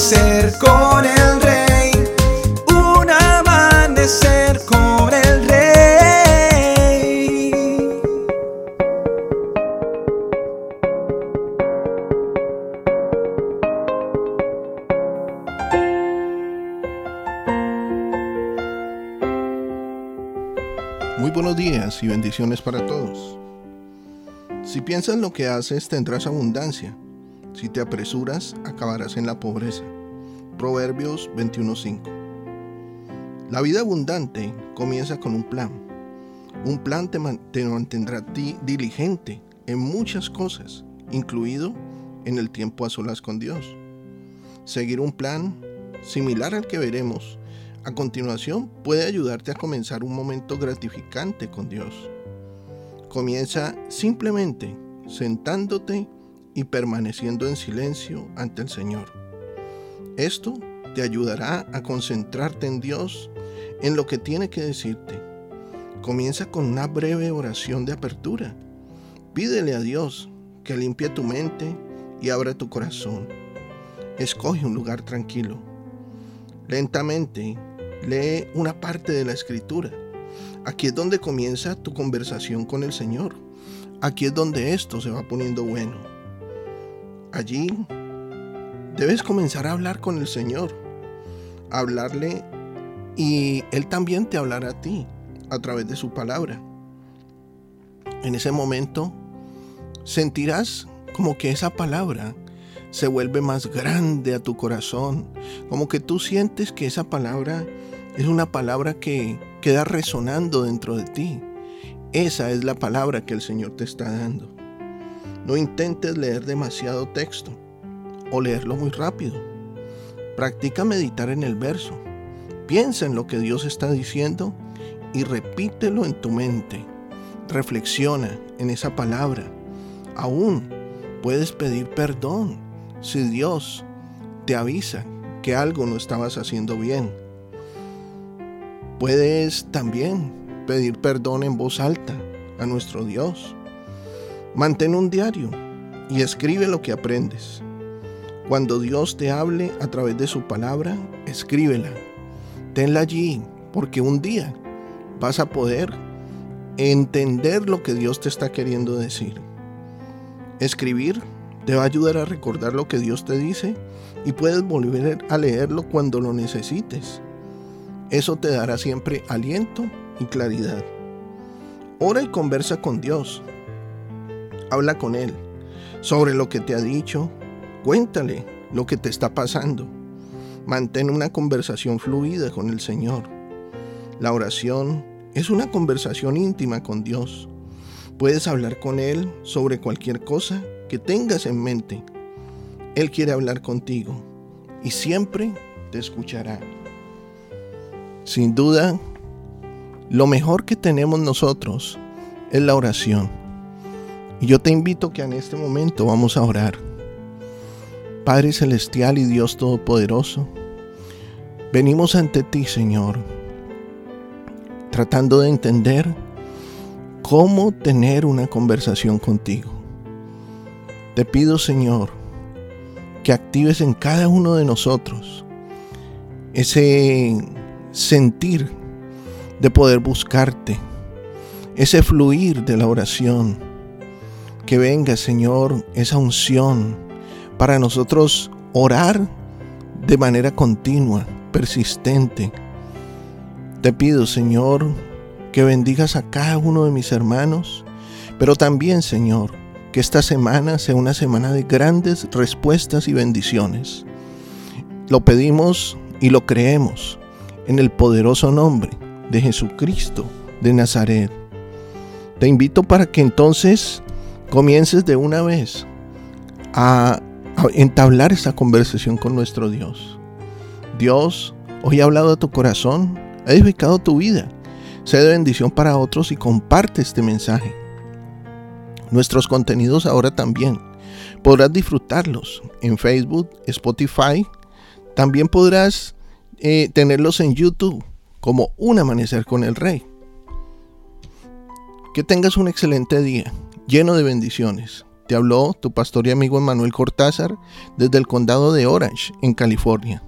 amanecer con el rey, un amanecer con el rey. Muy buenos días y bendiciones para todos. Si piensas lo que haces, tendrás abundancia. Si te apresuras, acabarás en la pobreza. Proverbios 21:5. La vida abundante comienza con un plan. Un plan te, mantendrá ti diligente en muchas cosas, incluido en el tiempo a solas con Dios. Seguir un plan similar al que veremos a continuación puede ayudarte a comenzar un momento gratificante con Dios. Comienza simplemente sentándote y permaneciendo en silencio ante el Señor. Esto te ayudará a concentrarte en Dios, en lo que tiene que decirte. Comienza con una breve oración de apertura. Pídele a Dios que limpie tu mente y abra tu corazón. Escoge un lugar tranquilo. Lentamente Lee una parte de la escritura. Aquí es donde comienza tu conversación con el Señor. Aquí es donde esto se va poniendo bueno. Allí debes comenzar a hablar con el Señor. Hablarle y Él también te hablará a ti a través de su palabra. En ese momento sentirás como que esa palabra se vuelve más grande a tu corazón, como que tú sientes que esa palabra es una palabra que queda resonando dentro de ti. Esa es la palabra que el Señor te está dando. No intentes leer demasiado texto o leerlo muy rápido. Practica meditar en el verso. Piensa en lo que Dios está diciendo y repítelo en tu mente. Reflexiona en esa palabra. Aún puedes pedir perdón si Dios te avisa que algo no estabas haciendo bien. Puedes también pedir perdón en voz alta a nuestro Dios. Mantén un diario y escribe lo que aprendes. Cuando Dios te hable a través de su palabra, escríbela. Tenla allí porque un día vas a poder entender lo que Dios te está queriendo decir. Escribir te va a ayudar a recordar lo que Dios te dice y puedes volver a leerlo cuando lo necesites. Eso te dará siempre aliento y claridad. Ora y conversa con Dios. Habla con Él sobre lo que te ha dicho. Cuéntale lo que te está pasando. Mantén una conversación fluida con el Señor. La oración es una conversación íntima con Dios. Puedes hablar con Él sobre cualquier cosa que tengas en mente. Él quiere hablar contigo y siempre te escuchará. Sin duda, lo mejor que tenemos nosotros es la oración. Y yo te invito que en este momento vamos a orar. Padre Celestial y Dios Todopoderoso, venimos ante ti, Señor, tratando de entender cómo tener una conversación contigo. Te pido, Señor, que actives en cada uno de nosotros ese sentir de poder buscarte, ese fluir de la oración. Que venga, Señor, esa unción para nosotros orar de manera continua, persistente. Te pido, Señor, que bendigas a cada uno de mis hermanos, pero también, Señor, que esta semana sea una semana de grandes respuestas y bendiciones. Lo pedimos y lo creemos en el poderoso nombre de Jesucristo de Nazaret. Te invito para que entonces comiences de una vez a, entablar esa conversación con nuestro Dios. Dios hoy ha hablado a tu corazón, ha edificado tu vida. Sé de bendición para otros y comparte este mensaje. Nuestros contenidos ahora también. Podrás disfrutarlos en Facebook, Spotify. También podrás eh, tenerlos en YouTube como Un Amanecer con el Rey. Que tengas un excelente día, lleno de bendiciones. Te habló tu pastor y amigo Manuel Cortázar desde el condado de Orange, en California.